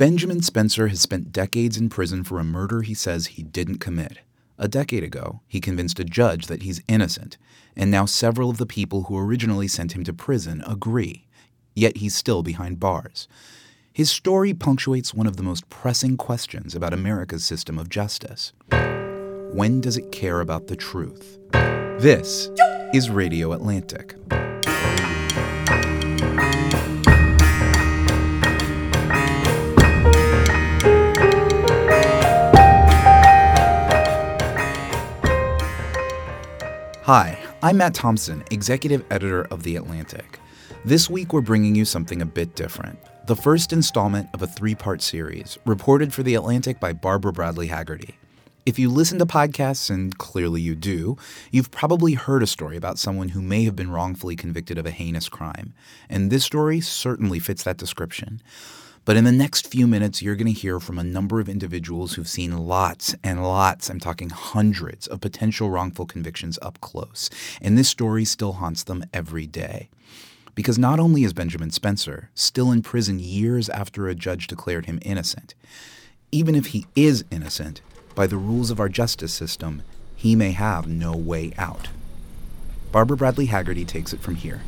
Benjamin Spencer has spent decades in prison for a murder he says he didn't commit. A decade ago, he convinced a judge that he's innocent, and now several of the people who originally sent him to prison agree. Yet he's still behind bars. His story punctuates one of the most pressing questions about America's system of justice. When does it care about the truth? This is Radio Atlantic. Hi, I'm Matt Thompson, executive editor of The Atlantic. This week, we're bringing you something a bit different. The first installment of a three part series, reported for The Atlantic by Barbara Bradley Haggerty. If you listen to podcasts, and clearly you do, you've probably heard a story about someone who may have been wrongfully convicted of a heinous crime. And this story certainly fits that description. But in the next few minutes, you're going to hear from a number of individuals who've seen lots and lots, I'm talking hundreds, of potential wrongful convictions up close. And this story still haunts them every day. Because not only is Benjamin Spencer still in prison years after a judge declared him innocent, even if he is innocent, by the rules of our justice system, he may have no way out. Barbara Bradley Haggerty takes it from here.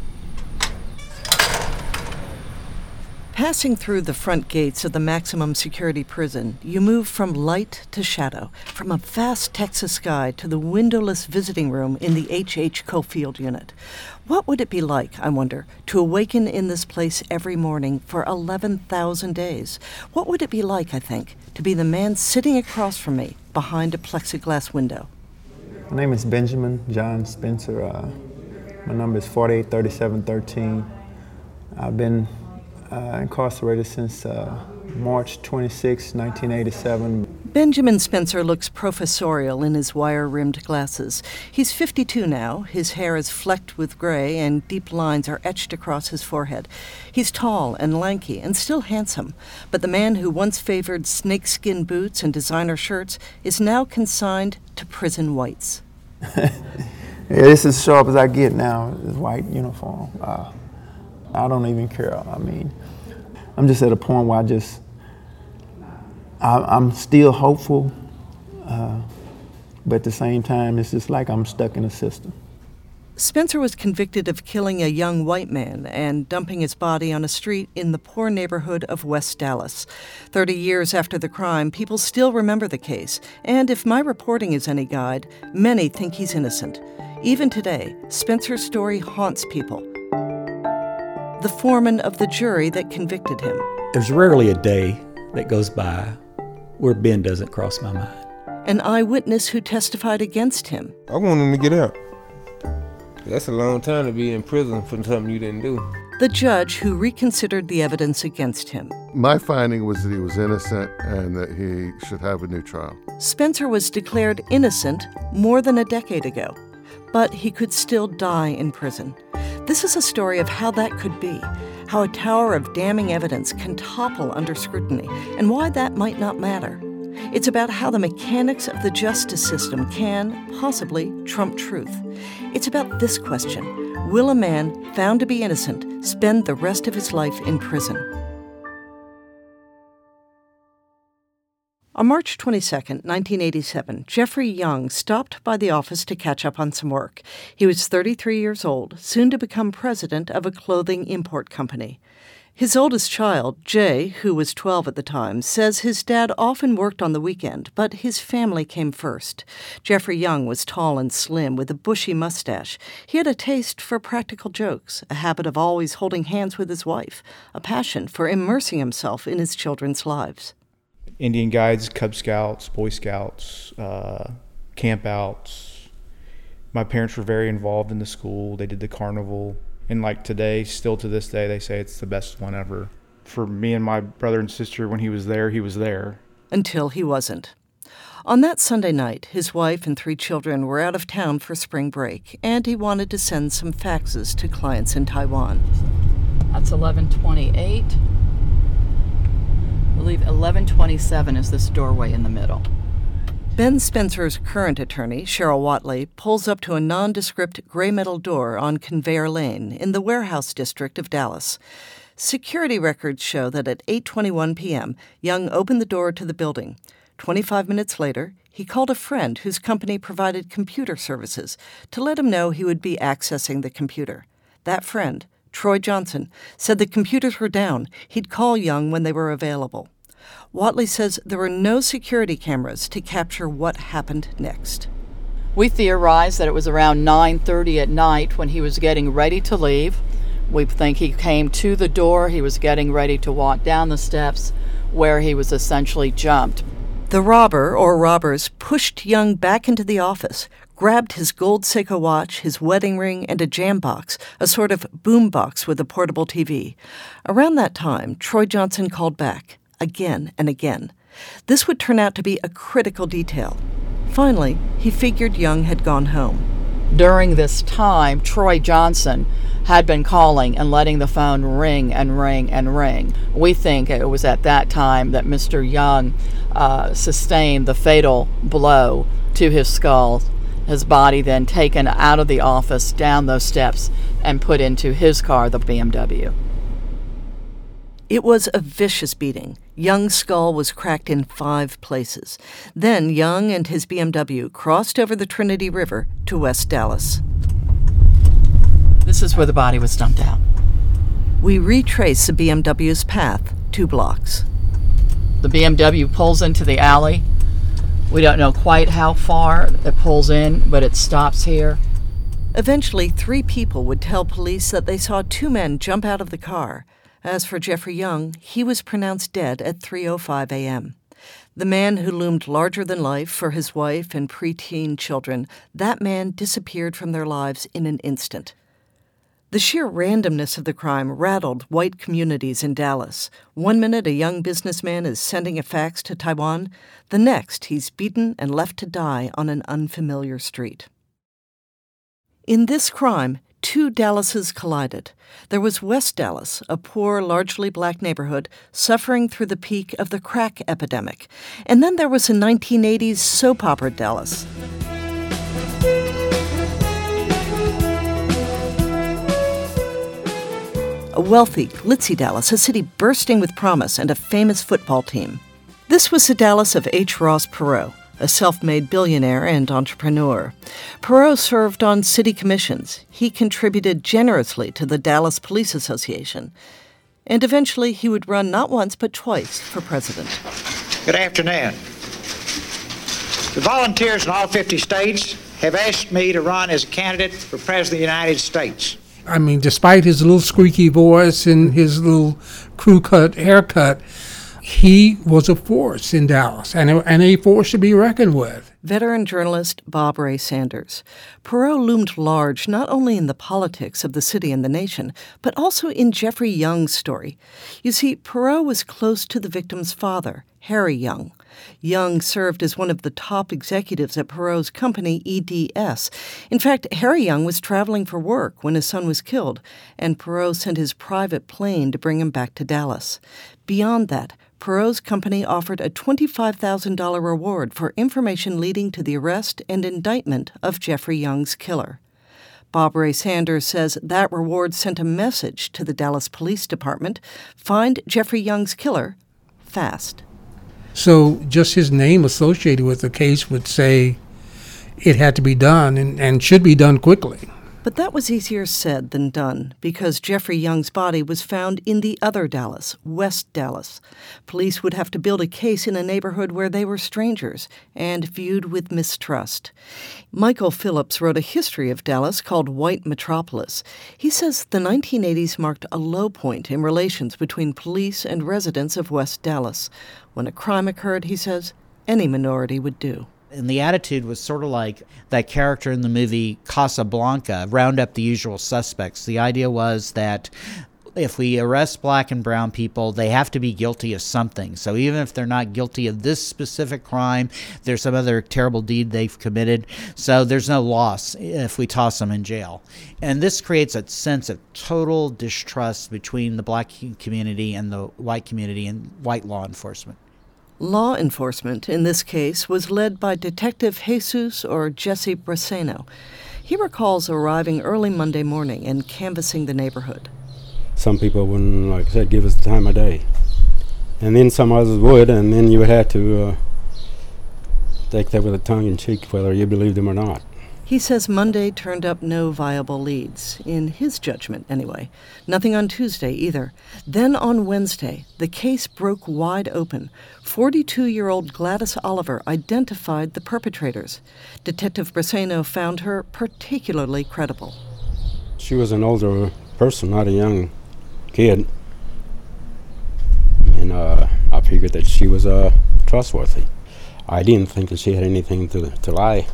Passing through the front gates of the maximum security prison, you move from light to shadow, from a vast Texas sky to the windowless visiting room in the H.H. Coffield unit. What would it be like, I wonder, to awaken in this place every morning for 11,000 days? What would it be like, I think, to be the man sitting across from me behind a plexiglass window? My name is Benjamin John Spencer. Uh, my number is 483713. I've been uh, incarcerated since uh, March 26, 1987. Benjamin Spencer looks professorial in his wire rimmed glasses. He's 52 now. His hair is flecked with gray, and deep lines are etched across his forehead. He's tall and lanky and still handsome, but the man who once favored snakeskin boots and designer shirts is now consigned to prison whites. yeah, this is as sharp as I get now, this white uniform. Uh, I don't even care. I mean, I'm just at a point where I just, I, am still hopeful, uh, but at the same time, it's just like I'm stuck in a system. Spencer was convicted of killing a young white man and dumping his body on a street in the poor neighborhood of West Dallas. Thirty years after the crime, people still remember the case, and if my reporting is any guide, many think he's innocent. Even today, Spencer's story haunts people the foreman of the jury that convicted him. There's rarely a day that goes by where Ben doesn't cross my mind. An eyewitness who testified against him. I want him to get out. That's a long time to be in prison for something you didn't do. The judge who reconsidered the evidence against him. My finding was that he was innocent and that he should have a new trial. Spencer was declared innocent more than a decade ago, but he could still die in prison. This is a story of how that could be, how a tower of damning evidence can topple under scrutiny, and why that might not matter. It's about how the mechanics of the justice system can, possibly, trump truth. It's about this question Will a man found to be innocent spend the rest of his life in prison? On March 22, 1987, Jeffrey Young stopped by the office to catch up on some work. He was 33 years old, soon to become president of a clothing import company. His oldest child, Jay, who was 12 at the time, says his dad often worked on the weekend, but his family came first. Jeffrey Young was tall and slim with a bushy mustache. He had a taste for practical jokes, a habit of always holding hands with his wife, a passion for immersing himself in his children's lives. Indian guides, Cub Scouts, Boy Scouts, uh, campouts. My parents were very involved in the school. They did the carnival. And like today, still to this day, they say it's the best one ever. For me and my brother and sister, when he was there, he was there. Until he wasn't. On that Sunday night, his wife and three children were out of town for spring break, and he wanted to send some faxes to clients in Taiwan. That's 1128 believe 1127 is this doorway in the middle. Ben Spencer's current attorney, Cheryl Wattley, pulls up to a nondescript gray metal door on Conveyor Lane in the warehouse district of Dallas. Security records show that at 8:21 p.m., Young opened the door to the building. 25 minutes later, he called a friend whose company provided computer services to let him know he would be accessing the computer. That friend, Troy Johnson, said the computers were down. He'd call Young when they were available. Wattley says there were no security cameras to capture what happened next. We theorize that it was around 9:30 at night when he was getting ready to leave. We think he came to the door, he was getting ready to walk down the steps where he was essentially jumped. The robber or robbers pushed Young back into the office, grabbed his gold Seiko watch, his wedding ring, and a jam box, a sort of boom box with a portable TV. Around that time, Troy Johnson called back, again and again. This would turn out to be a critical detail. Finally, he figured Young had gone home. During this time, Troy Johnson had been calling and letting the phone ring and ring and ring. We think it was at that time that Mr. Young uh, sustained the fatal blow to his skull. His body then taken out of the office, down those steps, and put into his car, the BMW. It was a vicious beating. Young's skull was cracked in five places. Then Young and his BMW crossed over the Trinity River to West Dallas. This is where the body was dumped out. We retrace the BMW's path two blocks. The BMW pulls into the alley. We don't know quite how far it pulls in, but it stops here. Eventually, three people would tell police that they saw two men jump out of the car. As for Jeffrey Young, he was pronounced dead at 3:05 a.m. The man who loomed larger than life for his wife and preteen children, that man disappeared from their lives in an instant. The sheer randomness of the crime rattled white communities in Dallas. One minute, a young businessman is sending a fax to Taiwan. The next, he's beaten and left to die on an unfamiliar street. In this crime, two Dallases collided. There was West Dallas, a poor, largely black neighborhood, suffering through the peak of the crack epidemic. And then there was a 1980s soap opera Dallas. a wealthy, glitzy Dallas, a city bursting with promise and a famous football team. This was the Dallas of H. Ross Perot, a self made billionaire and entrepreneur. Perot served on city commissions. He contributed generously to the Dallas Police Association. And eventually he would run not once but twice for president. Good afternoon. The volunteers in all 50 states have asked me to run as a candidate for President of the United States. I mean, despite his little squeaky voice and his little crew cut haircut, he was a force in Dallas and a, and a force to be reckoned with. Veteran journalist Bob Ray Sanders. Perot loomed large not only in the politics of the city and the nation, but also in Jeffrey Young's story. You see, Perot was close to the victim's father, Harry Young. Young served as one of the top executives at Perot's company, EDS. In fact, Harry Young was traveling for work when his son was killed, and Perot sent his private plane to bring him back to Dallas. Beyond that, Perot's company offered a $25,000 reward for information leading to the arrest and indictment of Jeffrey Young's killer. Bob Ray Sanders says that reward sent a message to the Dallas Police Department find Jeffrey Young's killer fast. So just his name associated with the case would say it had to be done and, and should be done quickly. But that was easier said than done because Jeffrey Young's body was found in the other Dallas, West Dallas. Police would have to build a case in a neighborhood where they were strangers and viewed with mistrust. Michael Phillips wrote a history of Dallas called White Metropolis. He says the 1980s marked a low point in relations between police and residents of West Dallas. When a crime occurred, he says, any minority would do. And the attitude was sort of like that character in the movie Casablanca, round up the usual suspects. The idea was that if we arrest black and brown people, they have to be guilty of something. So even if they're not guilty of this specific crime, there's some other terrible deed they've committed. So there's no loss if we toss them in jail. And this creates a sense of total distrust between the black community and the white community and white law enforcement. Law enforcement in this case was led by Detective Jesus or Jesse Briseno. He recalls arriving early Monday morning and canvassing the neighborhood. some people wouldn't, like I said, give us the time of day. And then some others would, and then you would have to uh, take that with a tongue in cheek, whether you believe them or not. He says Monday turned up no viable leads, in his judgment anyway. Nothing on Tuesday either. Then on Wednesday, the case broke wide open. 42 year old Gladys Oliver identified the perpetrators. Detective Briseno found her particularly credible. She was an older person, not a young kid. And uh, I figured that she was uh, trustworthy. I didn't think that she had anything to, to lie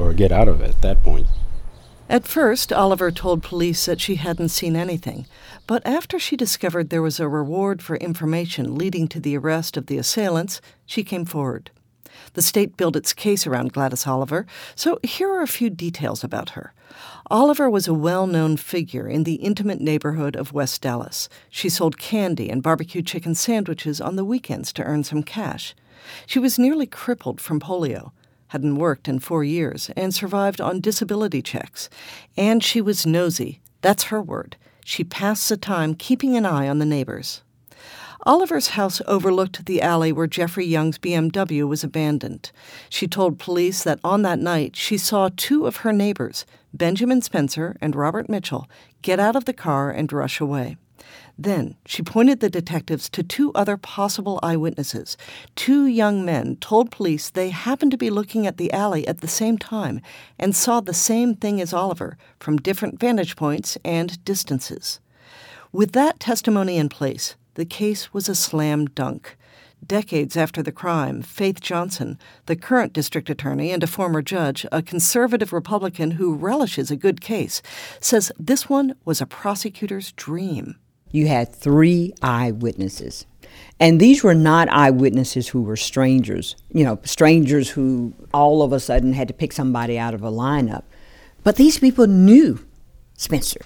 or get out of it at that point. At first, Oliver told police that she hadn't seen anything, but after she discovered there was a reward for information leading to the arrest of the assailants, she came forward. The state built its case around Gladys Oliver, so here are a few details about her. Oliver was a well known figure in the intimate neighborhood of West Dallas. She sold candy and barbecue chicken sandwiches on the weekends to earn some cash. She was nearly crippled from polio hadn't worked in four years, and survived on disability checks. And she was nosy. That's her word. She passed the time keeping an eye on the neighbors. Oliver's house overlooked the alley where Jeffrey Young's BMW was abandoned. She told police that on that night she saw two of her neighbors, Benjamin Spencer and Robert Mitchell, get out of the car and rush away. Then she pointed the detectives to two other possible eyewitnesses. Two young men told police they happened to be looking at the alley at the same time and saw the same thing as Oliver from different vantage points and distances. With that testimony in place, the case was a slam dunk. Decades after the crime, Faith Johnson, the current district attorney and a former judge, a conservative Republican who relishes a good case, says this one was a prosecutor's dream you had three eyewitnesses. And these were not eyewitnesses who were strangers, you know, strangers who all of a sudden had to pick somebody out of a lineup. But these people knew Spencer.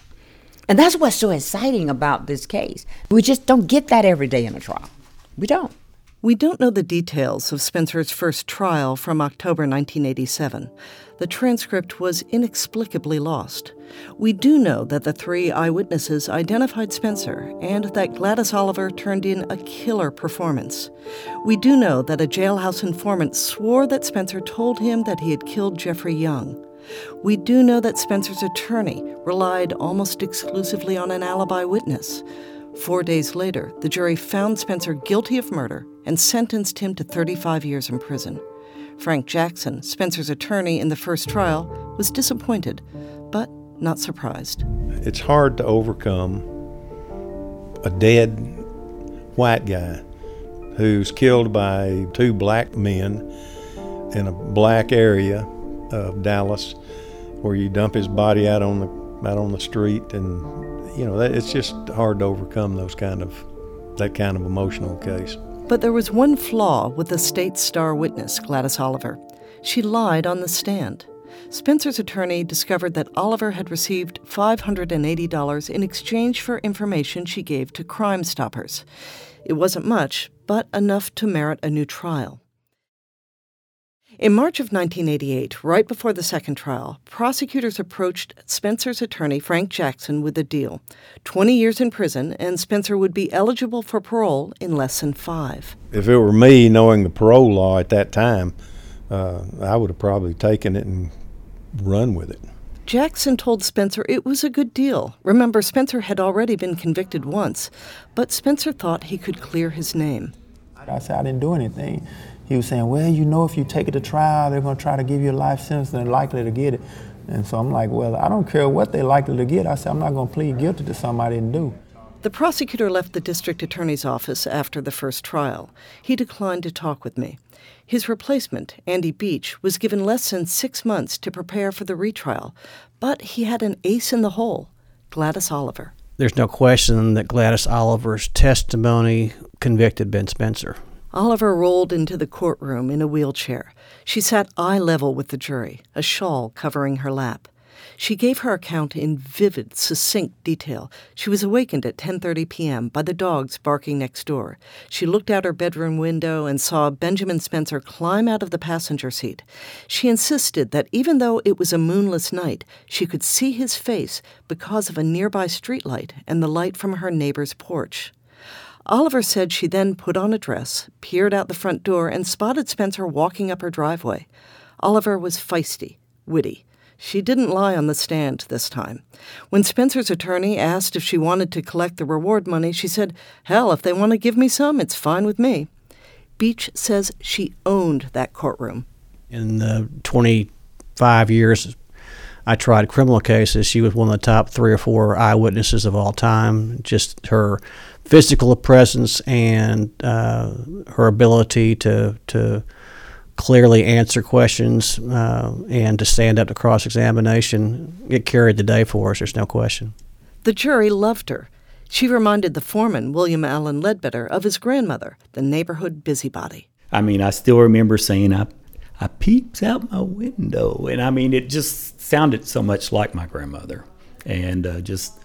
And that's what's so exciting about this case. We just don't get that every day in a trial. We don't. We don't know the details of Spencer's first trial from October 1987. The transcript was inexplicably lost. We do know that the three eyewitnesses identified Spencer and that Gladys Oliver turned in a killer performance. We do know that a jailhouse informant swore that Spencer told him that he had killed Jeffrey Young. We do know that Spencer's attorney relied almost exclusively on an alibi witness. Four days later, the jury found Spencer guilty of murder and sentenced him to 35 years in prison. Frank Jackson, Spencer's attorney in the first trial, was disappointed, but not surprised. It's hard to overcome a dead white guy who's killed by two black men in a black area of Dallas where you dump his body out on the out on the street and you know it's just hard to overcome those kind of that kind of emotional case. But there was one flaw with the state's star witness, Gladys Oliver. She lied on the stand. Spencer's attorney discovered that Oliver had received $580 in exchange for information she gave to Crime Stoppers. It wasn't much, but enough to merit a new trial. In March of 1988, right before the second trial, prosecutors approached Spencer's attorney, Frank Jackson, with a deal 20 years in prison, and Spencer would be eligible for parole in less than five. If it were me, knowing the parole law at that time, uh, I would have probably taken it and run with it. Jackson told Spencer it was a good deal. Remember, Spencer had already been convicted once, but Spencer thought he could clear his name. I said I didn't do anything he was saying, well, you know, if you take it to trial, they're going to try to give you a life sentence and they're likely to get it. And so I'm like, well, I don't care what they're likely to get. I said, I'm not going to plead guilty to something I didn't do. The prosecutor left the district attorney's office after the first trial. He declined to talk with me. His replacement, Andy Beach, was given less than six months to prepare for the retrial, but he had an ace in the hole Gladys Oliver. There's no question that Gladys Oliver's testimony convicted Ben Spencer. Oliver rolled into the courtroom in a wheelchair. She sat eye level with the jury, a shawl covering her lap. She gave her account in vivid, succinct detail. She was awakened at 10:30 p.m. by the dogs barking next door. She looked out her bedroom window and saw Benjamin Spencer climb out of the passenger seat. She insisted that even though it was a moonless night, she could see his face because of a nearby streetlight and the light from her neighbor's porch. Oliver said she then put on a dress, peered out the front door, and spotted Spencer walking up her driveway. Oliver was feisty, witty. She didn't lie on the stand this time. When Spencer's attorney asked if she wanted to collect the reward money, she said, Hell, if they want to give me some, it's fine with me. Beach says she owned that courtroom. In the 25 years I tried criminal cases, she was one of the top three or four eyewitnesses of all time. Just her physical presence and uh, her ability to to clearly answer questions uh, and to stand up to cross examination, it carried the day for us. There's no question. The jury loved her. She reminded the foreman, William Allen Ledbetter, of his grandmother, the neighborhood busybody. I mean, I still remember saying, I, I peeps out my window. And I mean, it just sounded so much like my grandmother. And uh, just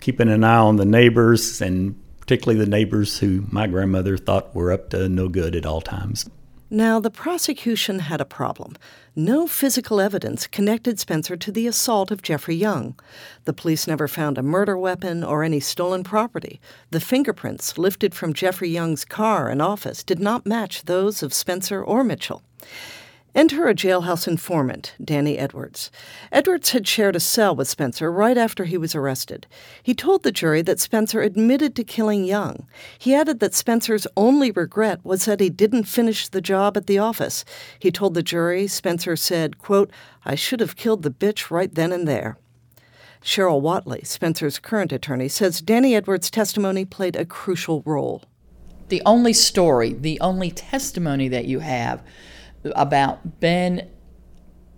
keeping an eye on the neighbors, and particularly the neighbors who my grandmother thought were up to no good at all times. Now, the prosecution had a problem. No physical evidence connected Spencer to the assault of Jeffrey Young. The police never found a murder weapon or any stolen property. The fingerprints lifted from Jeffrey Young's car and office did not match those of Spencer or Mitchell. Enter a jailhouse informant, Danny Edwards. Edwards had shared a cell with Spencer right after he was arrested. He told the jury that Spencer admitted to killing Young. He added that Spencer's only regret was that he didn't finish the job at the office. He told the jury Spencer said, quote, I should have killed the bitch right then and there. Cheryl Wattley, Spencer's current attorney, says Danny Edwards' testimony played a crucial role. The only story, the only testimony that you have about Ben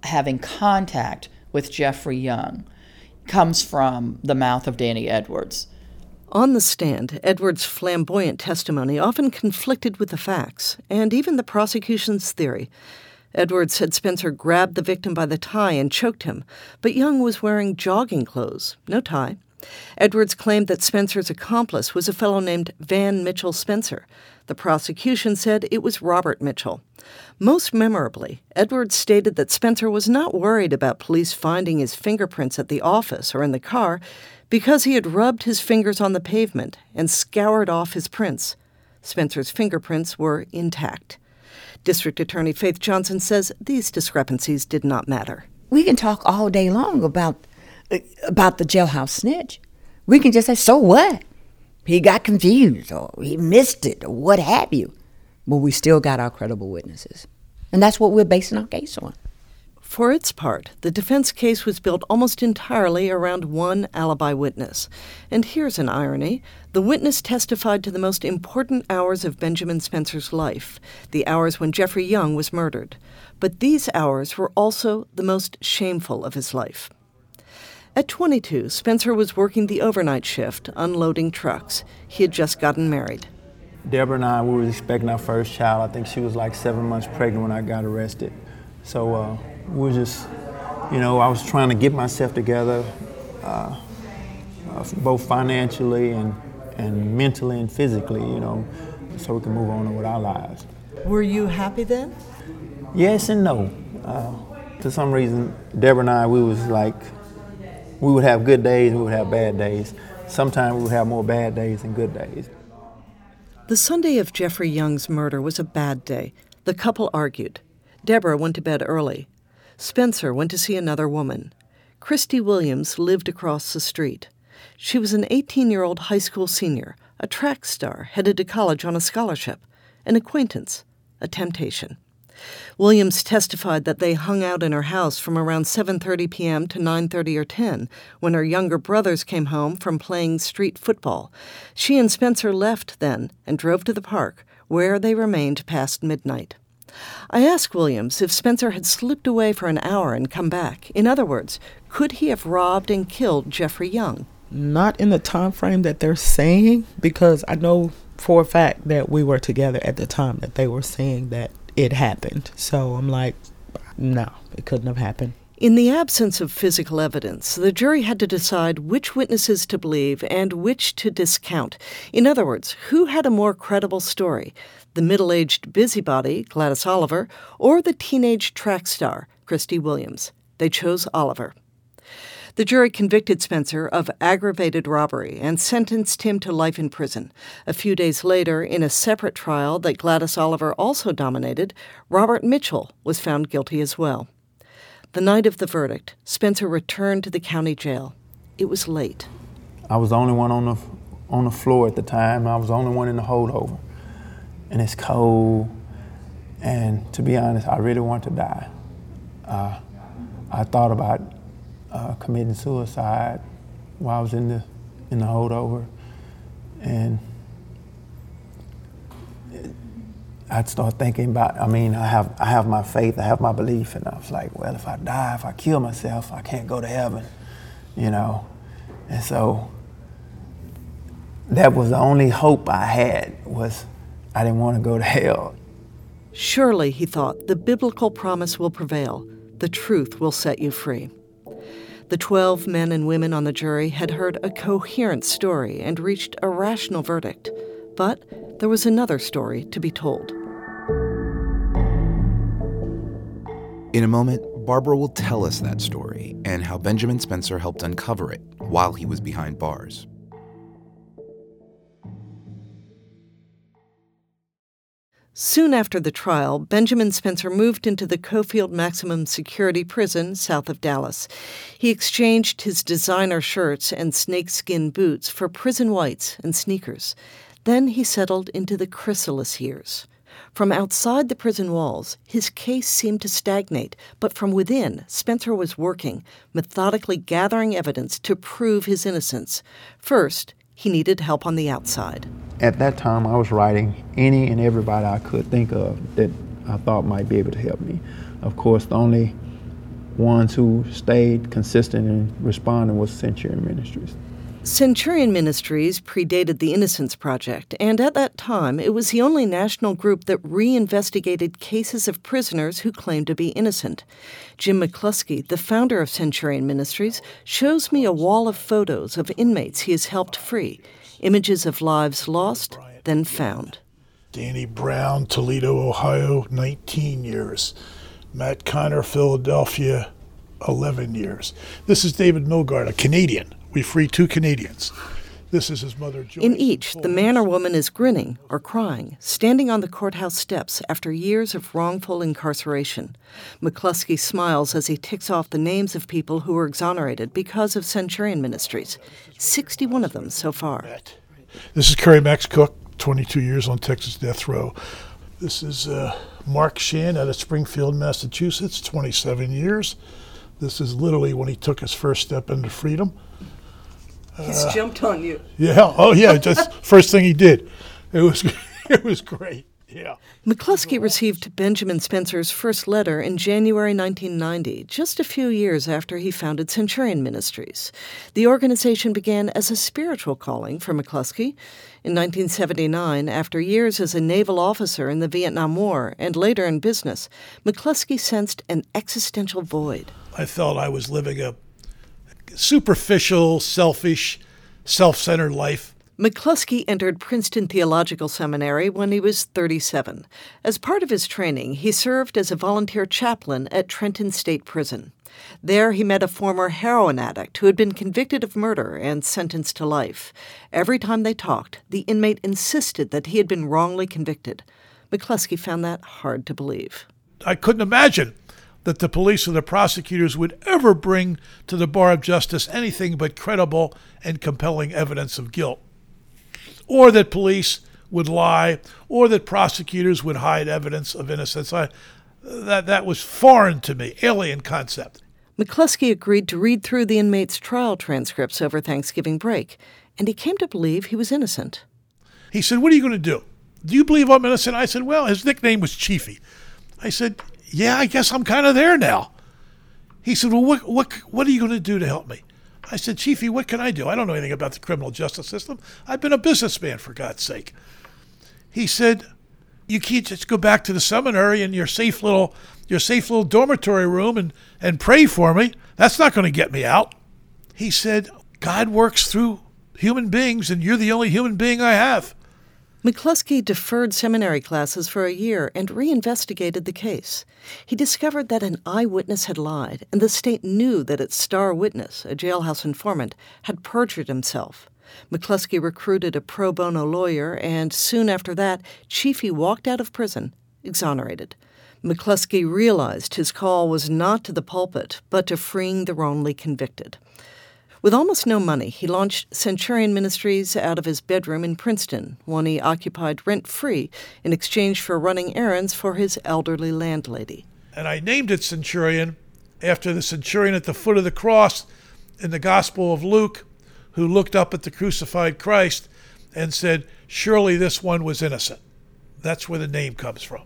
having contact with Jeffrey Young comes from the mouth of Danny Edwards. On the stand, Edwards' flamboyant testimony often conflicted with the facts and even the prosecution's theory. Edwards said Spencer grabbed the victim by the tie and choked him, but Young was wearing jogging clothes, no tie. Edwards claimed that Spencer's accomplice was a fellow named Van Mitchell Spencer. The prosecution said it was Robert Mitchell. Most memorably, Edwards stated that Spencer was not worried about police finding his fingerprints at the office or in the car because he had rubbed his fingers on the pavement and scoured off his prints. Spencer's fingerprints were intact. District Attorney Faith Johnson says these discrepancies did not matter. We can talk all day long about about the jailhouse snitch. We can just say, "So what? He got confused, or he missed it, or what have you." But we still got our credible witnesses, and that's what we're basing our case on. For its part, the defense case was built almost entirely around one alibi witness. And here's an irony the witness testified to the most important hours of Benjamin Spencer's life, the hours when Jeffrey Young was murdered. But these hours were also the most shameful of his life. At 22, Spencer was working the overnight shift, unloading trucks. He had just gotten married. Deborah and I, we were expecting our first child. I think she was like seven months pregnant when I got arrested. So uh, we were just, you know, I was trying to get myself together, uh, uh, both financially and, and mentally and physically, you know, so we can move on with our lives. Were you happy then? Yes and no. Uh, to some reason, Deborah and I, we was like, we would have good days, we would have bad days. Sometimes we would have more bad days than good days. The Sunday of Jeffrey Young's murder was a bad day. The couple argued. Deborah went to bed early. Spencer went to see another woman. Christy Williams lived across the street. She was an 18 year old high school senior, a track star headed to college on a scholarship, an acquaintance, a temptation. Williams testified that they hung out in her house from around 7:30 p.m. to 9:30 or 10 when her younger brothers came home from playing street football. She and Spencer left then and drove to the park, where they remained past midnight. I asked Williams if Spencer had slipped away for an hour and come back. In other words, could he have robbed and killed Jeffrey Young? Not in the time frame that they're saying, because I know for a fact that we were together at the time that they were saying that it happened. So I'm like, no, it couldn't have happened. In the absence of physical evidence, the jury had to decide which witnesses to believe and which to discount. In other words, who had a more credible story the middle aged busybody, Gladys Oliver, or the teenage track star, Christy Williams? They chose Oliver. The jury convicted Spencer of aggravated robbery and sentenced him to life in prison. A few days later, in a separate trial that Gladys Oliver also dominated, Robert Mitchell was found guilty as well. The night of the verdict, Spencer returned to the county jail. It was late. I was the only one on the on the floor at the time. I was the only one in the holdover, and it's cold. And to be honest, I really want to die. Uh, I thought about uh, committing suicide while I was in the in the holdover, and I'd start thinking about. I mean, I have I have my faith, I have my belief, and I was like, well, if I die, if I kill myself, I can't go to heaven, you know, and so that was the only hope I had was I didn't want to go to hell. Surely, he thought, the biblical promise will prevail. The truth will set you free. The 12 men and women on the jury had heard a coherent story and reached a rational verdict. But there was another story to be told. In a moment, Barbara will tell us that story and how Benjamin Spencer helped uncover it while he was behind bars. Soon after the trial, Benjamin Spencer moved into the Coffield Maximum Security Prison south of Dallas. He exchanged his designer shirts and snakeskin boots for prison whites and sneakers. Then he settled into the chrysalis years. From outside the prison walls, his case seemed to stagnate, but from within, Spencer was working, methodically gathering evidence to prove his innocence. First, he needed help on the outside. At that time, I was writing any and everybody I could think of that I thought might be able to help me. Of course, the only ones who stayed consistent in responding was Centurion Ministries. Centurion Ministries predated the Innocence Project, and at that time it was the only national group that reinvestigated cases of prisoners who claimed to be innocent. Jim McCloskey, the founder of Centurion Ministries, shows me a wall of photos of inmates he has helped free, images of lives lost, then found. Danny Brown, Toledo, Ohio, 19 years. Matt Connor, Philadelphia, 11 years. This is David Milgaard, a Canadian we free two Canadians. This is his mother, Joyce. In each, the man or woman is grinning or crying, standing on the courthouse steps after years of wrongful incarceration. McCloskey smiles as he ticks off the names of people who were exonerated because of Centurion Ministries. 61 of them so far. This is Kerry Max Cook, 22 years on Texas death row. This is uh, Mark Schand out of Springfield, Massachusetts, 27 years. This is literally when he took his first step into freedom. He's uh, jumped on you. Yeah. Oh, yeah. Just first thing he did. It was it was great. Yeah. McCloskey received Benjamin Spencer's first letter in January 1990, just a few years after he founded Centurion Ministries. The organization began as a spiritual calling for McCloskey. In 1979, after years as a naval officer in the Vietnam War and later in business, McCloskey sensed an existential void. I felt I was living a superficial, selfish, self centered life. McCloskey entered Princeton Theological Seminary when he was 37. As part of his training, he served as a volunteer chaplain at Trenton State Prison. There, he met a former heroin addict who had been convicted of murder and sentenced to life. Every time they talked, the inmate insisted that he had been wrongly convicted. McCloskey found that hard to believe. I couldn't imagine that the police or the prosecutors would ever bring to the bar of justice anything but credible and compelling evidence of guilt, or that police would lie, or that prosecutors would hide evidence of innocence. I, that, that was foreign to me, alien concept. McCloskey agreed to read through the inmate's trial transcripts over Thanksgiving break, and he came to believe he was innocent. He said, What are you going to do? Do you believe I'm innocent? I said, Well, his nickname was Chiefy. I said, yeah, I guess I'm kind of there now. He said, Well, what, what, what are you going to do to help me? I said, Chiefy, what can I do? I don't know anything about the criminal justice system. I've been a businessman, for God's sake. He said, you can't just go back to the seminary in your safe little your safe little dormitory room and, and pray for me. That's not going to get me out. He said, God works through human beings, and you're the only human being I have. McCloskey deferred seminary classes for a year and reinvestigated the case. He discovered that an eyewitness had lied, and the state knew that its star witness, a jailhouse informant, had perjured himself. McCloskey recruited a pro bono lawyer, and soon after that, Chiefy walked out of prison, exonerated. McCloskey realized his call was not to the pulpit, but to freeing the wrongly convicted. With almost no money, he launched Centurion Ministries out of his bedroom in Princeton, one he occupied rent free in exchange for running errands for his elderly landlady. And I named it Centurion after the centurion at the foot of the cross in the Gospel of Luke, who looked up at the crucified Christ and said, Surely this one was innocent. That's where the name comes from.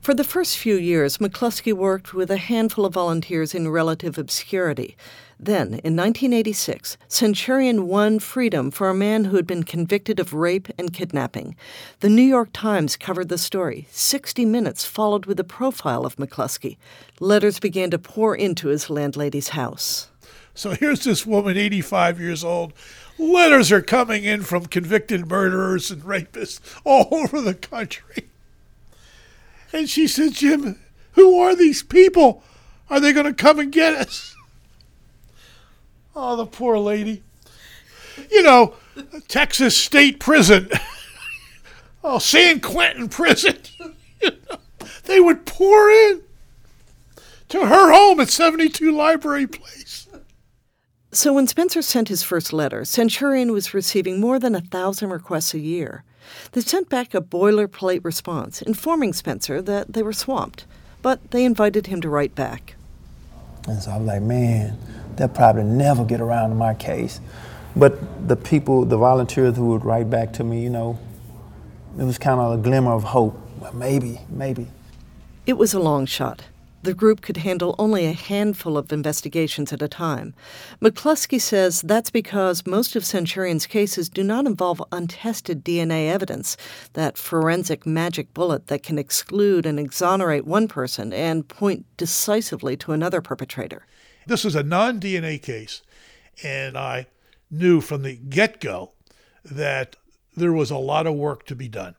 For the first few years, McCloskey worked with a handful of volunteers in relative obscurity. Then, in 1986, Centurion won freedom for a man who had been convicted of rape and kidnapping. The New York Times covered the story. 60 Minutes followed with a profile of McCloskey. Letters began to pour into his landlady's house. So here's this woman, 85 years old. Letters are coming in from convicted murderers and rapists all over the country. And she said, Jim, who are these people? Are they going to come and get us? Oh, the poor lady. You know, Texas State Prison. oh, San Quentin Prison. you know, they would pour in to her home at 72 Library Place. So when Spencer sent his first letter, Centurion was receiving more than a thousand requests a year. They sent back a boilerplate response informing Spencer that they were swamped, but they invited him to write back. And so I was like, man, they'll probably never get around to my case. But the people, the volunteers who would write back to me, you know, it was kind of a glimmer of hope. Well, maybe, maybe. It was a long shot. The group could handle only a handful of investigations at a time. McCloskey says that's because most of Centurion's cases do not involve untested DNA evidence, that forensic magic bullet that can exclude and exonerate one person and point decisively to another perpetrator. This was a non DNA case, and I knew from the get go that there was a lot of work to be done.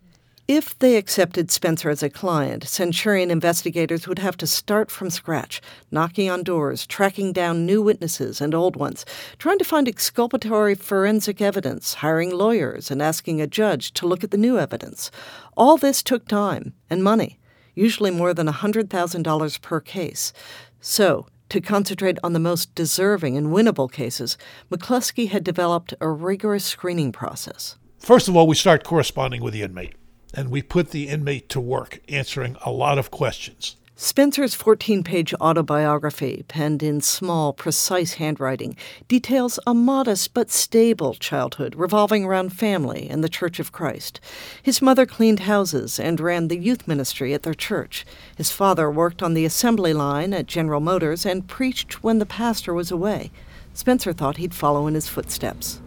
If they accepted Spencer as a client, Centurion investigators would have to start from scratch, knocking on doors, tracking down new witnesses and old ones, trying to find exculpatory forensic evidence, hiring lawyers, and asking a judge to look at the new evidence. All this took time and money, usually more than $100,000 per case. So, to concentrate on the most deserving and winnable cases, McCloskey had developed a rigorous screening process. First of all, we start corresponding with the inmate and we put the inmate to work answering a lot of questions. Spencer's 14 page autobiography, penned in small, precise handwriting, details a modest but stable childhood revolving around family and the Church of Christ. His mother cleaned houses and ran the youth ministry at their church. His father worked on the assembly line at General Motors and preached when the pastor was away. Spencer thought he'd follow in his footsteps.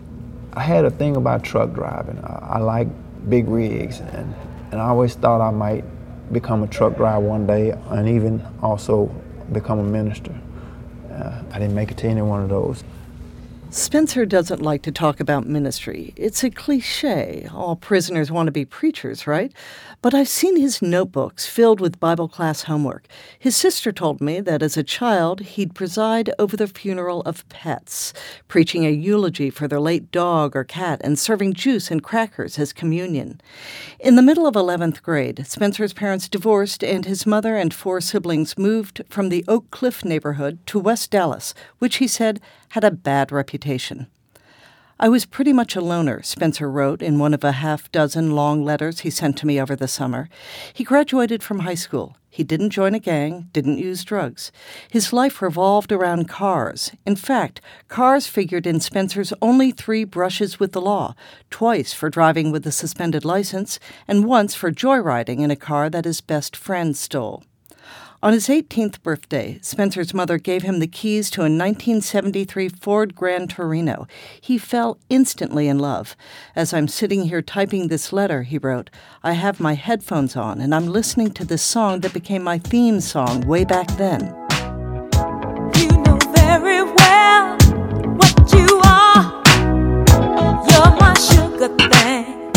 I had a thing about truck driving. I like big rigs, and, and I always thought I might become a truck driver one day and even also become a minister. Uh, I didn't make it to any one of those. Spencer doesn't like to talk about ministry. It's a cliche. All prisoners want to be preachers, right? But I've seen his notebooks filled with Bible class homework. His sister told me that as a child, he'd preside over the funeral of pets, preaching a eulogy for their late dog or cat and serving juice and crackers as communion. In the middle of 11th grade, Spencer's parents divorced, and his mother and four siblings moved from the Oak Cliff neighborhood to West Dallas, which he said had a bad reputation. I was pretty much a loner, Spencer wrote in one of a half dozen long letters he sent to me over the summer. He graduated from high school. He didn't join a gang, didn't use drugs. His life revolved around cars. In fact, cars figured in Spencer's only three brushes with the law twice for driving with a suspended license, and once for joyriding in a car that his best friend stole. On his 18th birthday, Spencer's mother gave him the keys to a 1973 Ford Gran Torino. He fell instantly in love. As I'm sitting here typing this letter, he wrote, I have my headphones on and I'm listening to this song that became my theme song way back then. You know very well what you are. You're my sugar thing,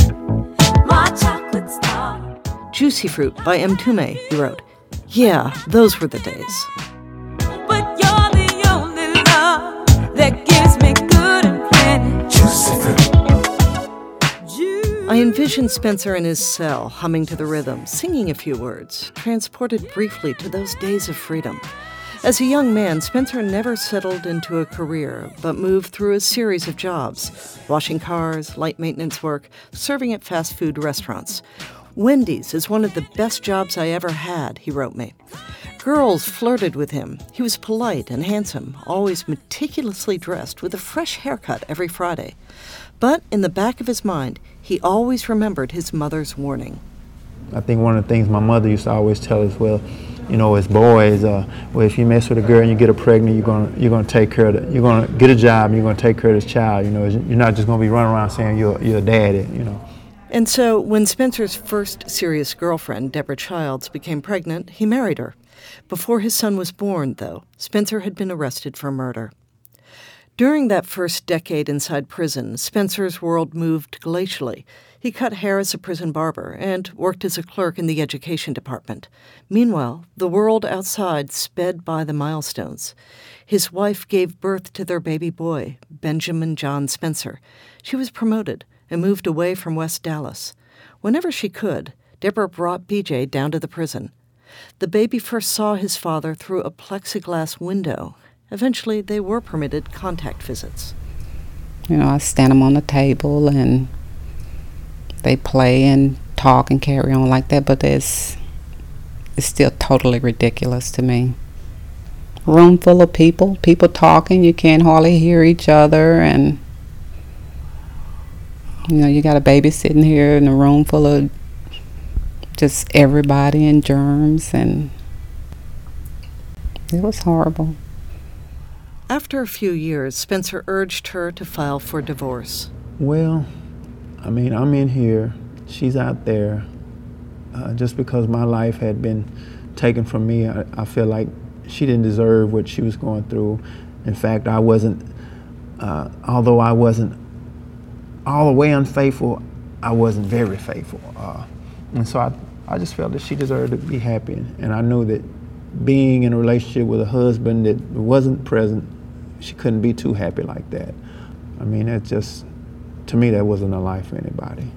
my chocolate star. Juicy Fruit by Mtume, he wrote. Yeah, those were the days. But you're the only love that gives me good. I envision Spencer in his cell, humming to the rhythm, singing a few words, transported briefly to those days of freedom. As a young man, Spencer never settled into a career, but moved through a series of jobs washing cars, light maintenance work, serving at fast food restaurants. Wendy's is one of the best jobs I ever had, he wrote me. Girls flirted with him. He was polite and handsome, always meticulously dressed with a fresh haircut every Friday. But in the back of his mind, he always remembered his mother's warning. I think one of the things my mother used to always tell us, well, you know, as boys, uh, well, if you mess with a girl and you get her pregnant, you're gonna you're gonna take care of it. You're gonna get a job and you're gonna take care of this child. You know, you're not just gonna be running around saying you're you're a daddy. You know. And so, when Spencer's first serious girlfriend, Deborah Childs, became pregnant, he married her. Before his son was born, though, Spencer had been arrested for murder. During that first decade inside prison, Spencer's world moved glacially. He cut hair as a prison barber and worked as a clerk in the education department. Meanwhile, the world outside sped by the milestones. His wife gave birth to their baby boy, Benjamin John Spencer. She was promoted and moved away from West Dallas. Whenever she could, Deborah brought BJ down to the prison. The baby first saw his father through a plexiglass window. Eventually, they were permitted contact visits. You know, I stand them on the table and they play and talk and carry on like that, but it's, it's still totally ridiculous to me. Room full of people, people talking, you can't hardly hear each other, and you know, you got a baby sitting here in a room full of just everybody and germs, and it was horrible. After a few years, Spencer urged her to file for divorce. Well, I mean, I'm in here, she's out there. Uh, just because my life had been taken from me, I, I, feel like she didn't deserve what she was going through. In fact, I wasn't, uh, although I wasn't all the way unfaithful, I wasn't very faithful. Uh, and so I, I just felt that she deserved to be happy. And I knew that being in a relationship with a husband that wasn't present, she couldn't be too happy like that. I mean, it just, to me, that wasn't a life for anybody.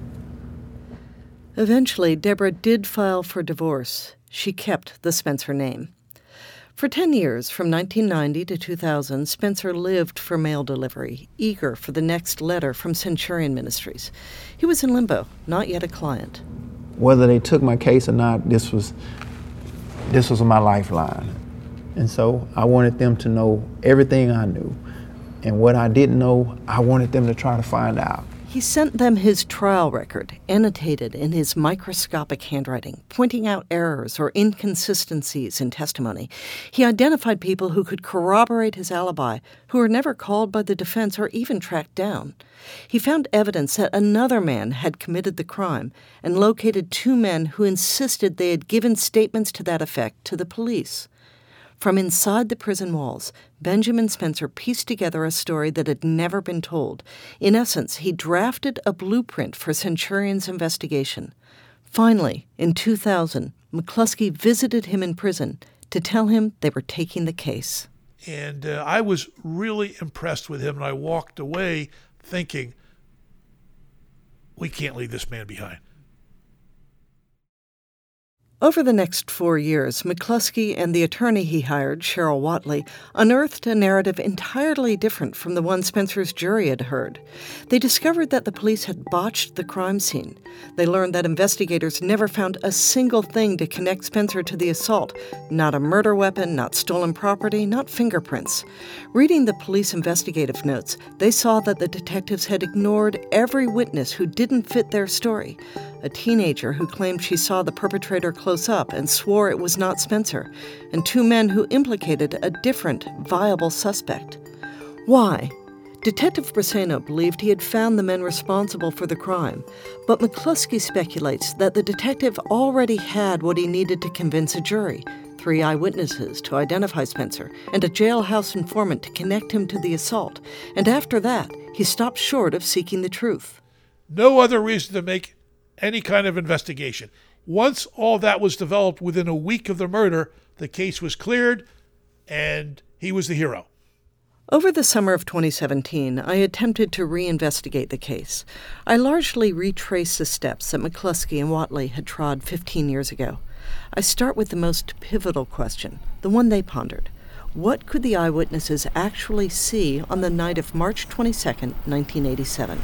Eventually, Deborah did file for divorce. She kept the Spencer name. For 10 years, from 1990 to 2000, Spencer lived for mail delivery, eager for the next letter from Centurion Ministries. He was in limbo, not yet a client. Whether they took my case or not, this was this was my lifeline. And so I wanted them to know everything I knew. And what I didn't know, I wanted them to try to find out. He sent them his trial record, annotated in his microscopic handwriting, pointing out errors or inconsistencies in testimony. He identified people who could corroborate his alibi, who were never called by the defense or even tracked down. He found evidence that another man had committed the crime and located two men who insisted they had given statements to that effect to the police. From inside the prison walls, Benjamin Spencer pieced together a story that had never been told. In essence, he drafted a blueprint for Centurion's investigation. Finally, in 2000, McCloskey visited him in prison to tell him they were taking the case. And uh, I was really impressed with him, and I walked away thinking, we can't leave this man behind. Over the next four years, McCloskey and the attorney he hired, Cheryl Wattley, unearthed a narrative entirely different from the one Spencer's jury had heard. They discovered that the police had botched the crime scene. They learned that investigators never found a single thing to connect Spencer to the assault not a murder weapon, not stolen property, not fingerprints. Reading the police investigative notes, they saw that the detectives had ignored every witness who didn't fit their story. A teenager who claimed she saw the perpetrator close up and swore it was not Spencer, and two men who implicated a different, viable suspect. Why? Detective Briseno believed he had found the men responsible for the crime, but McCloskey speculates that the detective already had what he needed to convince a jury three eyewitnesses to identify Spencer, and a jailhouse informant to connect him to the assault. And after that, he stopped short of seeking the truth. No other reason to make any kind of investigation. Once all that was developed within a week of the murder, the case was cleared and he was the hero. Over the summer of 2017, I attempted to reinvestigate the case. I largely retraced the steps that McCloskey and Wattley had trod 15 years ago. I start with the most pivotal question, the one they pondered. What could the eyewitnesses actually see on the night of March 22, 1987?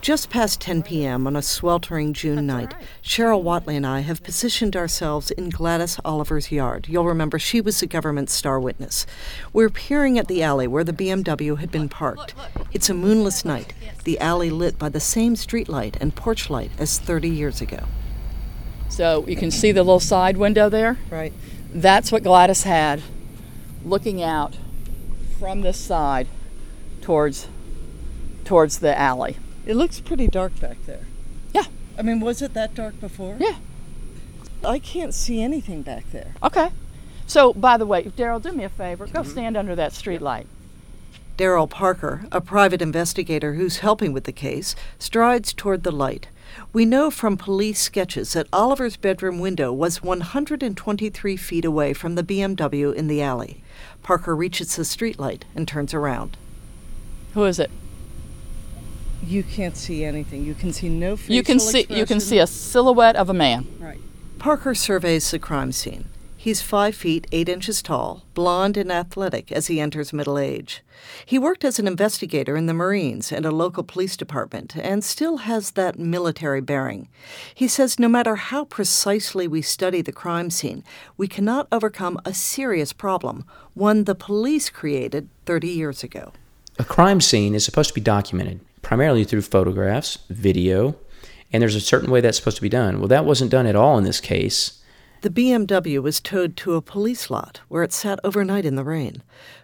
Just past 10 p.m. on a sweltering June night, Cheryl Wattley and I have positioned ourselves in Gladys Oliver's yard. You'll remember she was the government's star witness. We're peering at the alley where the BMW had been parked. It's a moonless night, the alley lit by the same streetlight and porch light as 30 years ago. So you can see the little side window there? Right. That's what Gladys had looking out from this side towards towards the alley. It looks pretty dark back there. Yeah. I mean, was it that dark before? Yeah. I can't see anything back there. Okay. So, by the way, Daryl, do me a favor. Go mm-hmm. stand under that street light. Daryl Parker, a private investigator who's helping with the case, strides toward the light. We know from police sketches that Oliver's bedroom window was 123 feet away from the BMW in the alley. Parker reaches the streetlight and turns around. Who is it? You can't see anything. You can see no facial You can see you can see a silhouette of a man. Right. Parker surveys the crime scene. He's five feet eight inches tall, blond and athletic as he enters middle age. He worked as an investigator in the Marines and a local police department and still has that military bearing. He says no matter how precisely we study the crime scene, we cannot overcome a serious problem, one the police created 30 years ago. A crime scene is supposed to be documented primarily through photographs, video, and there's a certain way that's supposed to be done. Well, that wasn't done at all in this case. The BMW was towed to a police lot where it sat overnight in the rain.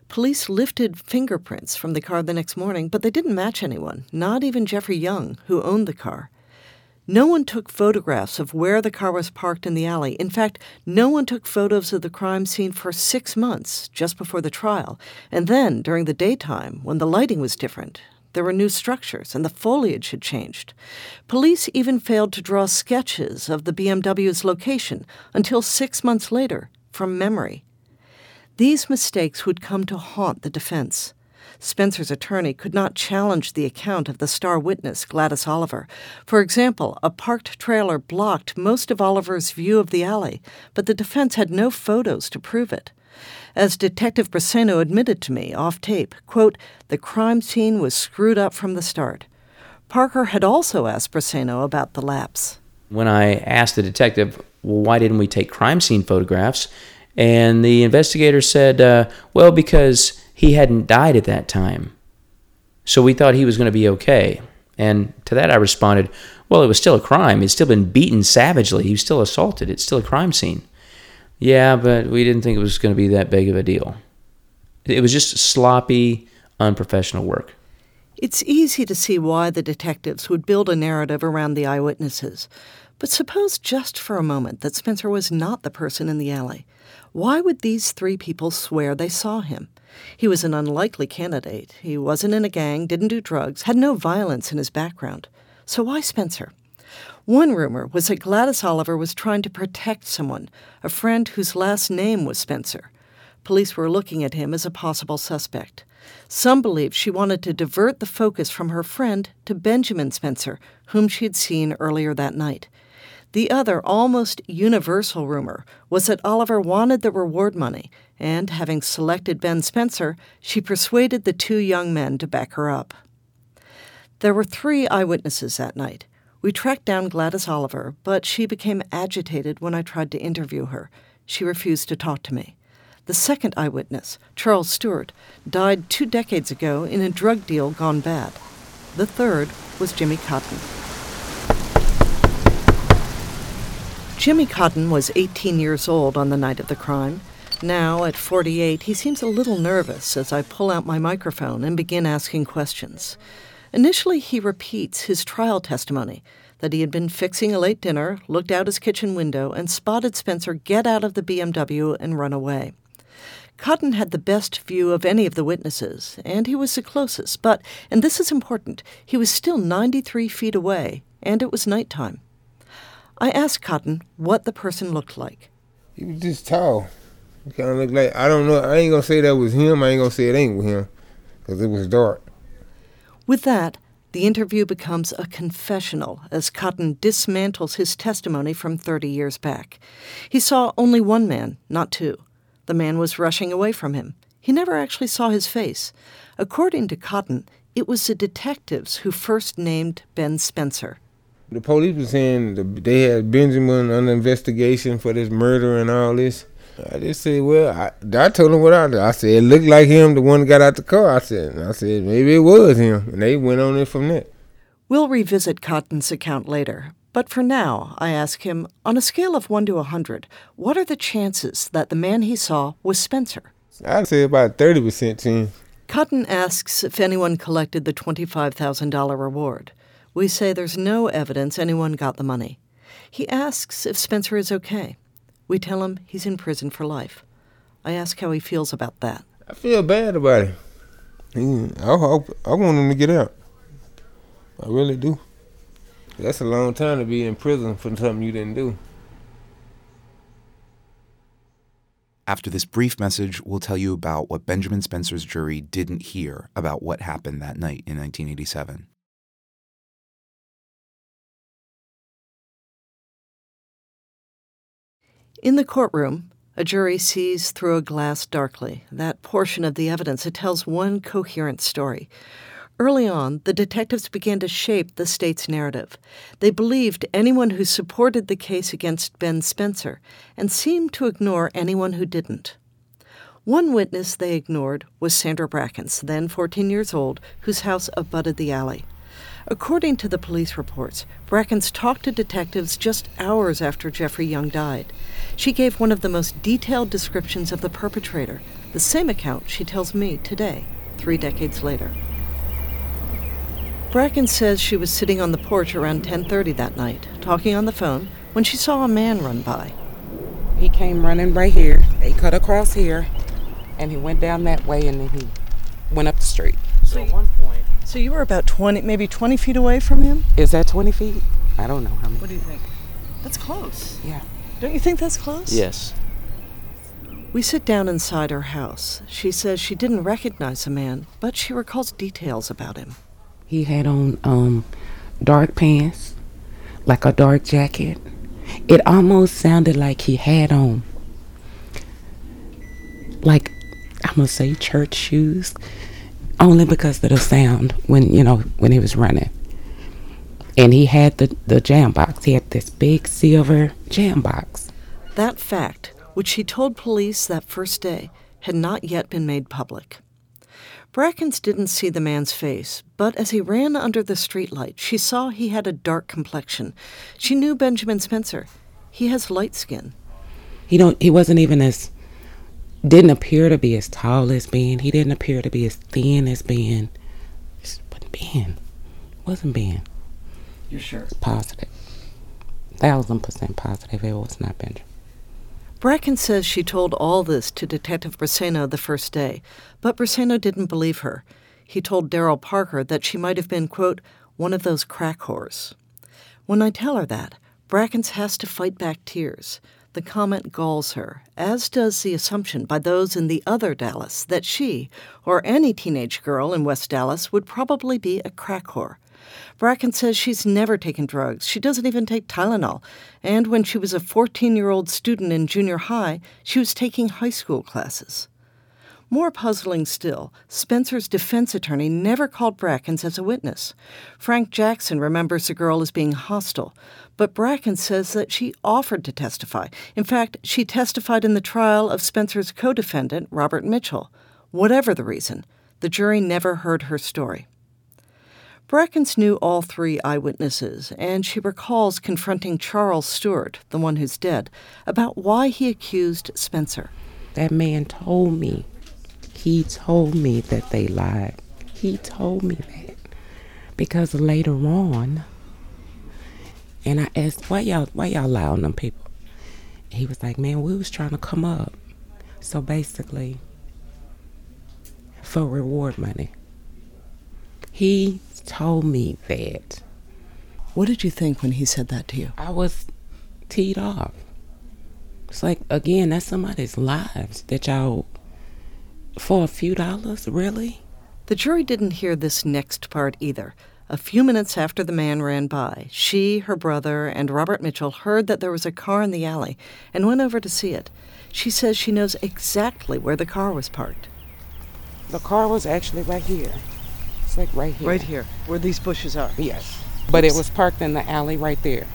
Police lifted fingerprints from the car the next morning, but they didn't match anyone, not even Jeffrey Young, who owned the car. No one took photographs of where the car was parked in the alley. In fact, no one took photos of the crime scene for six months, just before the trial. And then, during the daytime, when the lighting was different, there were new structures and the foliage had changed. Police even failed to draw sketches of the BMW's location until six months later from memory. These mistakes would come to haunt the defense. Spencer's attorney could not challenge the account of the star witness, Gladys Oliver. For example, a parked trailer blocked most of Oliver's view of the alley, but the defense had no photos to prove it. As Detective Briseno admitted to me off tape, quote, the crime scene was screwed up from the start. Parker had also asked Briseno about the lapse. When I asked the detective, well, why didn't we take crime scene photographs? And the investigator said, uh, well, because he hadn't died at that time. So we thought he was going to be okay. And to that I responded, well, it was still a crime. He'd still been beaten savagely. He was still assaulted. It's still a crime scene. Yeah, but we didn't think it was going to be that big of a deal. It was just sloppy, unprofessional work. It's easy to see why the detectives would build a narrative around the eyewitnesses. But suppose just for a moment that Spencer was not the person in the alley. Why would these three people swear they saw him? He was an unlikely candidate. He wasn't in a gang, didn't do drugs, had no violence in his background. So why Spencer? One rumor was that Gladys Oliver was trying to protect someone, a friend whose last name was Spencer. Police were looking at him as a possible suspect. Some believed she wanted to divert the focus from her friend to Benjamin Spencer, whom she had seen earlier that night. The other, almost universal rumor was that Oliver wanted the reward money, and having selected Ben Spencer, she persuaded the two young men to back her up. There were three eyewitnesses that night. We tracked down Gladys Oliver, but she became agitated when I tried to interview her. She refused to talk to me. The second eyewitness, Charles Stewart, died two decades ago in a drug deal gone bad. The third was Jimmy Cotton. Jimmy Cotton was 18 years old on the night of the crime. Now, at 48, he seems a little nervous as I pull out my microphone and begin asking questions. Initially, he repeats his trial testimony that he had been fixing a late dinner, looked out his kitchen window, and spotted Spencer get out of the BMW and run away. Cotton had the best view of any of the witnesses, and he was the closest, but, and this is important, he was still 93 feet away, and it was nighttime. I asked Cotton what the person looked like. He was just tall. He kind of looked like I don't know. I ain't gonna say that was him. I ain't gonna say it ain't him, cause it was dark. With that, the interview becomes a confessional as Cotton dismantles his testimony from 30 years back. He saw only one man, not two. The man was rushing away from him. He never actually saw his face. According to Cotton, it was the detectives who first named Ben Spencer. The police was saying they had Benjamin under investigation for this murder and all this. I just said, well, I, I told him what I did. I said, it looked like him, the one that got out the car. I said, I said, maybe it was him. And they went on it from there. We'll revisit Cotton's account later, but for now, I ask him, on a scale of 1 to a 100, what are the chances that the man he saw was Spencer? I'd say about 30% chance. Cotton asks if anyone collected the $25,000 reward. We say there's no evidence anyone got the money. He asks if Spencer is okay. We tell him he's in prison for life. I ask how he feels about that. I feel bad about it. He, I hope I want him to get out. I really do. That's a long time to be in prison for something you didn't do. After this brief message, we'll tell you about what Benjamin Spencer's jury didn't hear about what happened that night in 1987. In the courtroom, a jury sees through a glass darkly that portion of the evidence that tells one coherent story. Early on, the detectives began to shape the state's narrative. They believed anyone who supported the case against Ben Spencer and seemed to ignore anyone who didn't. One witness they ignored was Sandra Brackens, then 14 years old, whose house abutted the alley. According to the police reports, Brackens talked to detectives just hours after Jeffrey Young died. She gave one of the most detailed descriptions of the perpetrator, the same account she tells me today, three decades later. Bracken says she was sitting on the porch around 10:30 that night, talking on the phone, when she saw a man run by. He came running right here. They cut across here, and he went down that way, and then he went up the street. So at one point. So you were about 20, maybe 20 feet away from him? Is that 20 feet? I don't know how many. What do you think? That's close. Yeah. Don't you think that's close? Yes. We sit down inside her house. She says she didn't recognize the man, but she recalls details about him. He had on um, dark pants, like a dark jacket. It almost sounded like he had on, like I'm gonna say church shoes, only because of the sound when you know when he was running. And he had the the jam box. He had this big silver jam box. That fact, which he told police that first day, had not yet been made public. Brackens didn't see the man's face, but as he ran under the streetlight, she saw he had a dark complexion. She knew Benjamin Spencer. He has light skin. He don't. He wasn't even as. Didn't appear to be as tall as Ben. He didn't appear to be as thin as Ben. But Ben wasn't Ben. You're sure? Positive. Thousand percent positive it was not Benjamin. Bracken says she told all this to Detective Briseno the first day, but Briseno didn't believe her. He told Daryl Parker that she might have been, quote, one of those crack whores. When I tell her that, Brackens has to fight back tears. The comment galls her, as does the assumption by those in the other Dallas that she, or any teenage girl in West Dallas, would probably be a crack whore. Bracken says she's never taken drugs. She doesn't even take Tylenol. And when she was a 14 year old student in junior high, she was taking high school classes. More puzzling still, Spencer's defense attorney never called Brackens as a witness. Frank Jackson remembers the girl as being hostile, but Brackens says that she offered to testify. In fact, she testified in the trial of Spencer's co defendant, Robert Mitchell. Whatever the reason, the jury never heard her story. Brackens knew all three eyewitnesses, and she recalls confronting Charles Stewart, the one who's dead, about why he accused Spencer. That man told me. He told me that they lied. He told me that. Because later on, and I asked, why y'all why y'all lie on them people? He was like, Man, we was trying to come up. So basically, for reward money. He told me that. What did you think when he said that to you? I was teed off. It's like again, that's somebody's lives that y'all for a few dollars, really? The jury didn't hear this next part either. A few minutes after the man ran by, she, her brother, and Robert Mitchell heard that there was a car in the alley and went over to see it. She says she knows exactly where the car was parked. The car was actually right here. It's like right here. Right here, where these bushes are. Yes. But it was parked in the alley right there.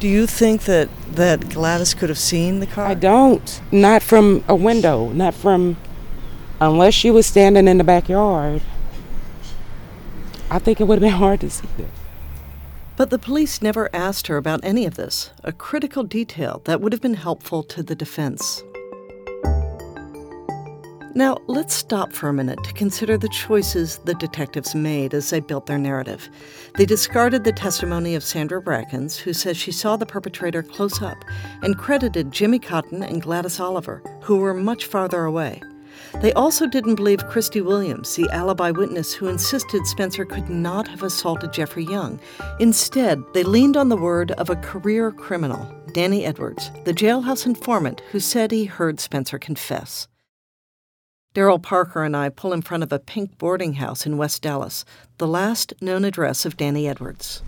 Do you think that, that Gladys could have seen the car? I don't. Not from a window. Not from. Unless she was standing in the backyard. I think it would have been hard to see that. But the police never asked her about any of this, a critical detail that would have been helpful to the defense. Now, let's stop for a minute to consider the choices the detectives made as they built their narrative. They discarded the testimony of Sandra Brackens, who says she saw the perpetrator close up, and credited Jimmy Cotton and Gladys Oliver, who were much farther away. They also didn't believe Christy Williams, the alibi witness who insisted Spencer could not have assaulted Jeffrey Young. Instead, they leaned on the word of a career criminal, Danny Edwards, the jailhouse informant who said he heard Spencer confess. Daryl Parker and I pull in front of a pink boarding house in West Dallas, the last known address of Danny Edwards.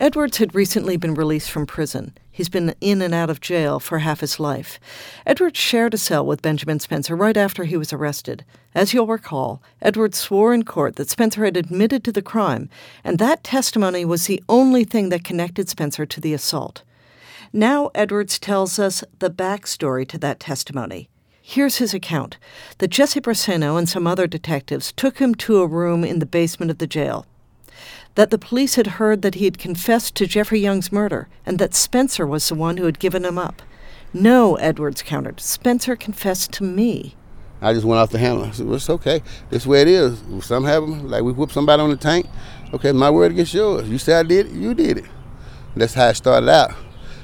Edwards had recently been released from prison. He's been in and out of jail for half his life. Edwards shared a cell with Benjamin Spencer right after he was arrested. As you'll recall, Edwards swore in court that Spencer had admitted to the crime, and that testimony was the only thing that connected Spencer to the assault. Now, Edwards tells us the backstory to that testimony. Here's his account that Jesse Briseno and some other detectives took him to a room in the basement of the jail. That the police had heard that he had confessed to Jeffrey Young's murder and that Spencer was the one who had given him up. No, Edwards countered. Spencer confessed to me. I just went off the handle. I said, well, it's okay. This way it is. Some have them, like we whoop somebody on the tank. Okay, my word against yours. You say I did it, you did it. That's how it started out.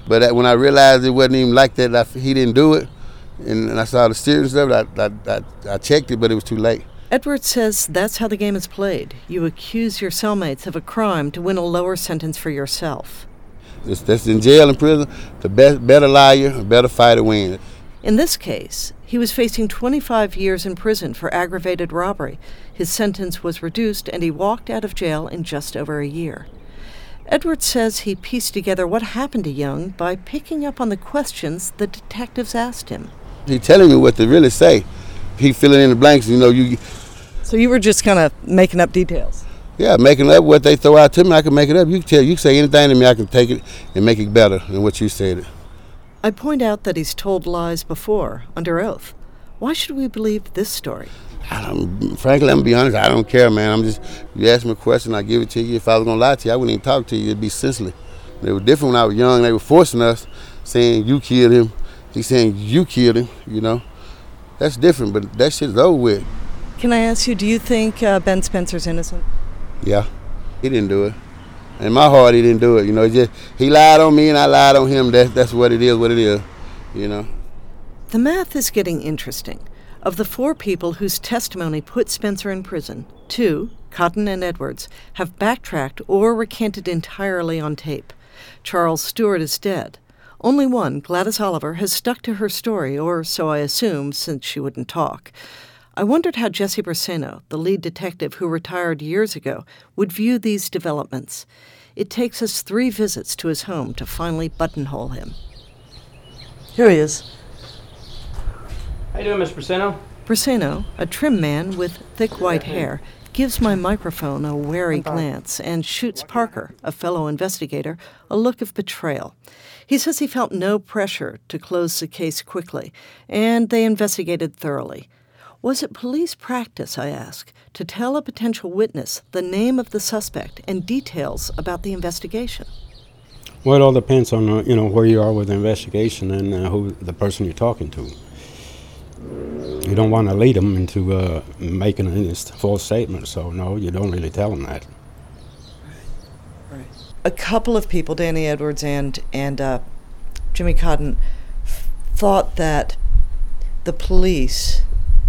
But when I realized it wasn't even like that, I, he didn't do it, and, and I saw the it, I, I, I, I checked it, but it was too late. Edwards says that's how the game is played. You accuse your cellmates of a crime to win a lower sentence for yourself. That's, that's in jail and prison. The best, better liar, better fighter wins. In this case, he was facing 25 years in prison for aggravated robbery. His sentence was reduced and he walked out of jail in just over a year. Edwards says he pieced together what happened to Young by picking up on the questions the detectives asked him. He telling me what to really say. He filling in the blanks. You know, you So you were just kind of making up details. yeah, making up what they throw out to me. I can make it up. You can tell. You can say anything to me. I can take it and make it better than what you said. I point out that he's told lies before, under oath. Why should we believe this story? I don't, frankly, I'm gonna be honest. I don't care, man. I'm just. You ask me a question, I give it to you. If I was gonna lie to you, I wouldn't even talk to you. It'd be senseless. They were different when I was young. They were forcing us, saying you killed him. He's saying you killed him. You know, that's different. But that shit's over with. Can I ask you, do you think uh, Ben Spencer's innocent? Yeah, he didn't do it. In my heart, he didn't do it. You know, he just he lied on me and I lied on him. That's that's what it is. What it is. You know. The math is getting interesting. Of the four people whose testimony put Spencer in prison, two, Cotton and Edwards, have backtracked or recanted entirely on tape. Charles Stewart is dead. Only one, Gladys Oliver, has stuck to her story, or so I assume, since she wouldn't talk. I wondered how Jesse Briseno, the lead detective who retired years ago, would view these developments. It takes us three visits to his home to finally buttonhole him. Here he is. How you doing, Miss Briseno? Briseno, a trim man with thick white hair, gives my microphone a wary glance and shoots Parker, a fellow investigator, a look of betrayal. He says he felt no pressure to close the case quickly, and they investigated thoroughly. Was it police practice, I ask, to tell a potential witness the name of the suspect and details about the investigation? Well, it all depends on uh, you know where you are with the investigation and uh, who the person you're talking to. You don't want to lead them into uh, making any false statement, so no, you don't really tell them that. A couple of people, Danny Edwards and and uh, Jimmy Cotton, f- thought that the police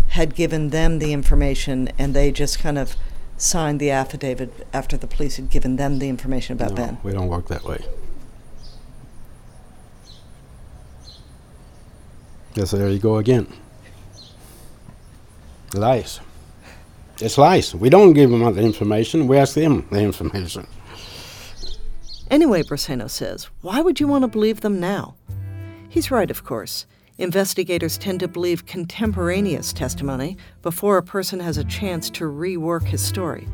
had given them the information and they just kind of signed the affidavit after the police had given them the information about no, Ben. we don't work that way. Yes, there you go again. Lies. It's lies. We don't give them the information. We ask them the information. Anyway, Briseno says, why would you want to believe them now? He's right, of course. Investigators tend to believe contemporaneous testimony before a person has a chance to rework his story.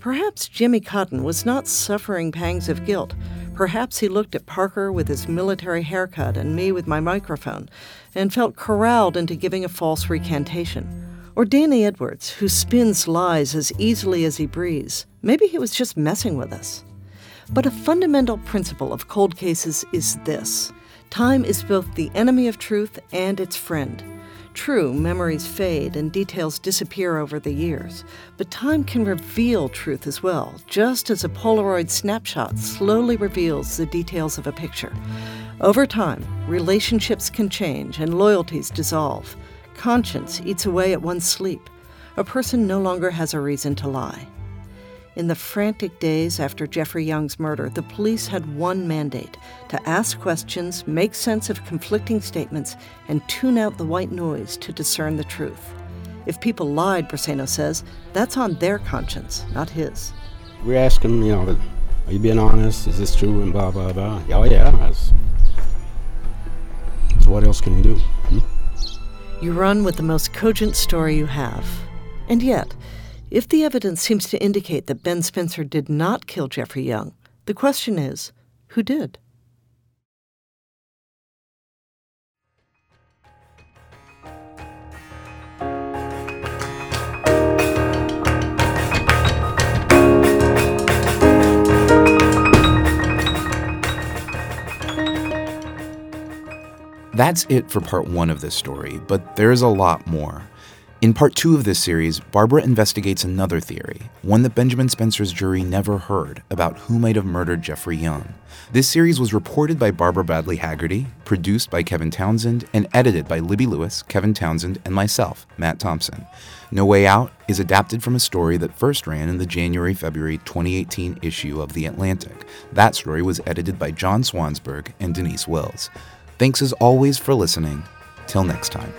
Perhaps Jimmy Cotton was not suffering pangs of guilt. Perhaps he looked at Parker with his military haircut and me with my microphone and felt corralled into giving a false recantation. Or Danny Edwards, who spins lies as easily as he breathes. Maybe he was just messing with us. But a fundamental principle of cold cases is this time is both the enemy of truth and its friend. True, memories fade and details disappear over the years, but time can reveal truth as well, just as a Polaroid snapshot slowly reveals the details of a picture. Over time, relationships can change and loyalties dissolve. Conscience eats away at one's sleep. A person no longer has a reason to lie. In the frantic days after Jeffrey Young's murder, the police had one mandate to ask questions, make sense of conflicting statements, and tune out the white noise to discern the truth. If people lied, Briseno says, that's on their conscience, not his. We ask them, you know, are you being honest? Is this true? And blah, blah, blah. Oh, yeah. That's, so what else can you do? Hmm? You run with the most cogent story you have. And yet, if the evidence seems to indicate that Ben Spencer did not kill Jeffrey Young, the question is who did? That's it for part one of this story, but there's a lot more. In part two of this series, Barbara investigates another theory, one that Benjamin Spencer's jury never heard, about who might have murdered Jeffrey Young. This series was reported by Barbara Bradley Haggerty, produced by Kevin Townsend, and edited by Libby Lewis, Kevin Townsend, and myself, Matt Thompson. No Way Out is adapted from a story that first ran in the January February 2018 issue of The Atlantic. That story was edited by John Swansburg and Denise Wills. Thanks as always for listening. Till next time.